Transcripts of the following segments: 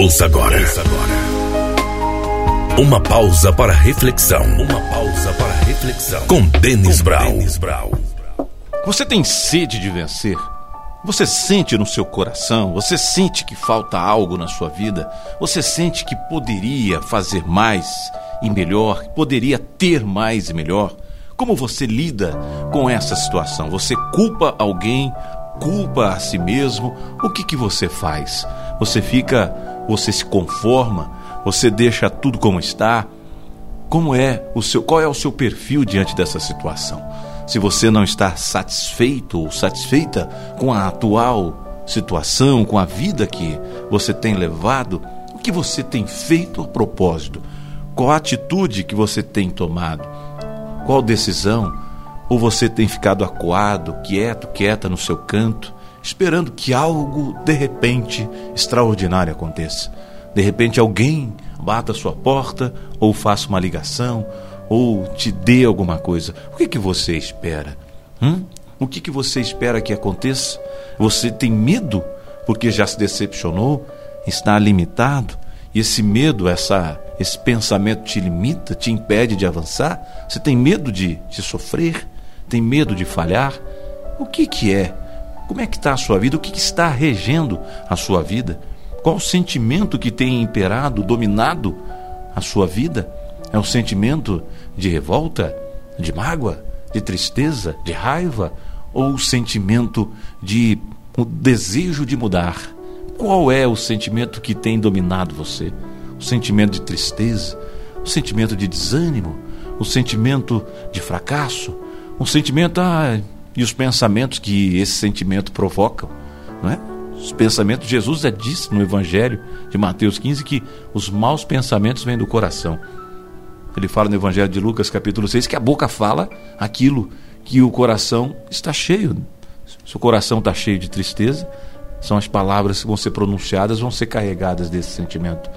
Ouça agora. Ouça agora. Uma pausa para reflexão. Uma pausa para reflexão. Com Denis Brown. Brown. Você tem sede de vencer? Você sente no seu coração? Você sente que falta algo na sua vida? Você sente que poderia fazer mais e melhor? Poderia ter mais e melhor? Como você lida com essa situação? Você culpa alguém? Culpa a si mesmo? O que, que você faz? Você fica, você se conforma? Você deixa tudo como está? Como é o seu, qual é o seu perfil diante dessa situação? Se você não está satisfeito ou satisfeita com a atual situação, com a vida que você tem levado, o que você tem feito a propósito? Qual a atitude que você tem tomado? Qual decisão? Ou você tem ficado acuado, quieto, quieta no seu canto, esperando que algo de repente extraordinário aconteça? De repente alguém bata a sua porta, ou faça uma ligação, ou te dê alguma coisa. O que, que você espera? Hum? O que, que você espera que aconteça? Você tem medo porque já se decepcionou? Está limitado? E esse medo, essa, esse pensamento te limita, te impede de avançar? Você tem medo de, de sofrer? Tem medo de falhar? O que, que é? Como é que está a sua vida? O que, que está regendo a sua vida? Qual o sentimento que tem imperado, dominado a sua vida? É o sentimento de revolta, de mágoa, de tristeza, de raiva? Ou o sentimento de o desejo de mudar? Qual é o sentimento que tem dominado você? O sentimento de tristeza? O sentimento de desânimo? O sentimento de fracasso? O sentimento, ah, e os pensamentos que esse sentimento provocam, não é? Os pensamentos, Jesus já disse no Evangelho de Mateus 15 que os maus pensamentos vêm do coração. Ele fala no Evangelho de Lucas, capítulo 6, que a boca fala aquilo que o coração está cheio. Se o coração está cheio de tristeza, são as palavras que vão ser pronunciadas, vão ser carregadas desse sentimento.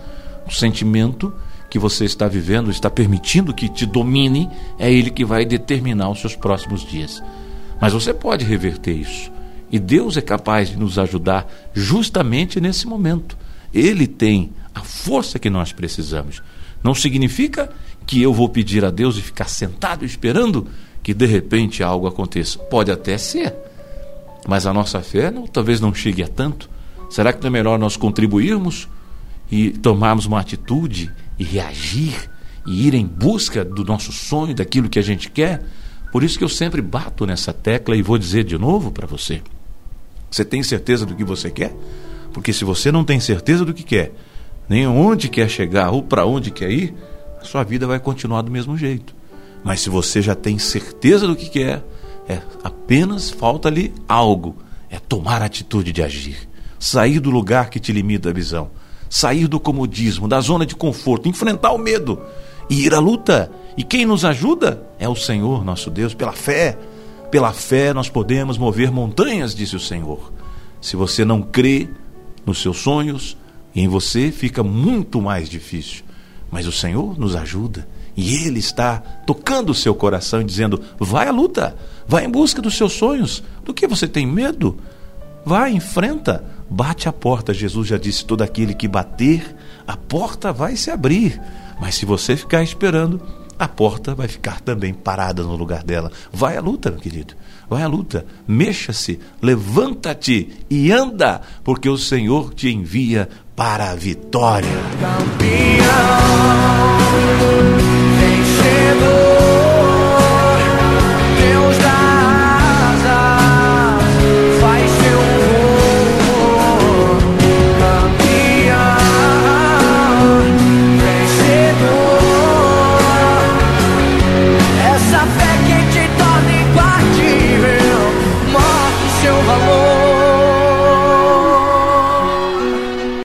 O sentimento que você está vivendo, está permitindo que te domine, é ele que vai determinar os seus próximos dias. Mas você pode reverter isso. E Deus é capaz de nos ajudar justamente nesse momento. Ele tem a força que nós precisamos. Não significa que eu vou pedir a Deus e ficar sentado esperando que de repente algo aconteça. Pode até ser. Mas a nossa fé não, talvez não chegue a tanto. Será que não é melhor nós contribuirmos e tomarmos uma atitude e reagir e ir em busca do nosso sonho, daquilo que a gente quer? Por isso que eu sempre bato nessa tecla e vou dizer de novo para você. Você tem certeza do que você quer? Porque se você não tem certeza do que quer, nem onde quer chegar ou para onde quer ir, a sua vida vai continuar do mesmo jeito. Mas se você já tem certeza do que quer, é apenas falta ali algo, é tomar a atitude de agir, sair do lugar que te limita a visão, sair do comodismo, da zona de conforto, enfrentar o medo e ir à luta. E quem nos ajuda é o Senhor, nosso Deus, pela fé. Pela fé nós podemos mover montanhas, disse o Senhor. Se você não crê nos seus sonhos, em você fica muito mais difícil. Mas o Senhor nos ajuda e Ele está tocando o seu coração e dizendo: vai à luta, vai em busca dos seus sonhos. Do que você tem medo? Vai, enfrenta, bate a porta. Jesus já disse: todo aquele que bater, a porta vai se abrir. Mas se você ficar esperando, a porta vai ficar também parada no lugar dela. Vai à luta, meu querido. Vai à luta. Mexa-se, levanta-te e anda, porque o Senhor te envia para a vitória. Campeão.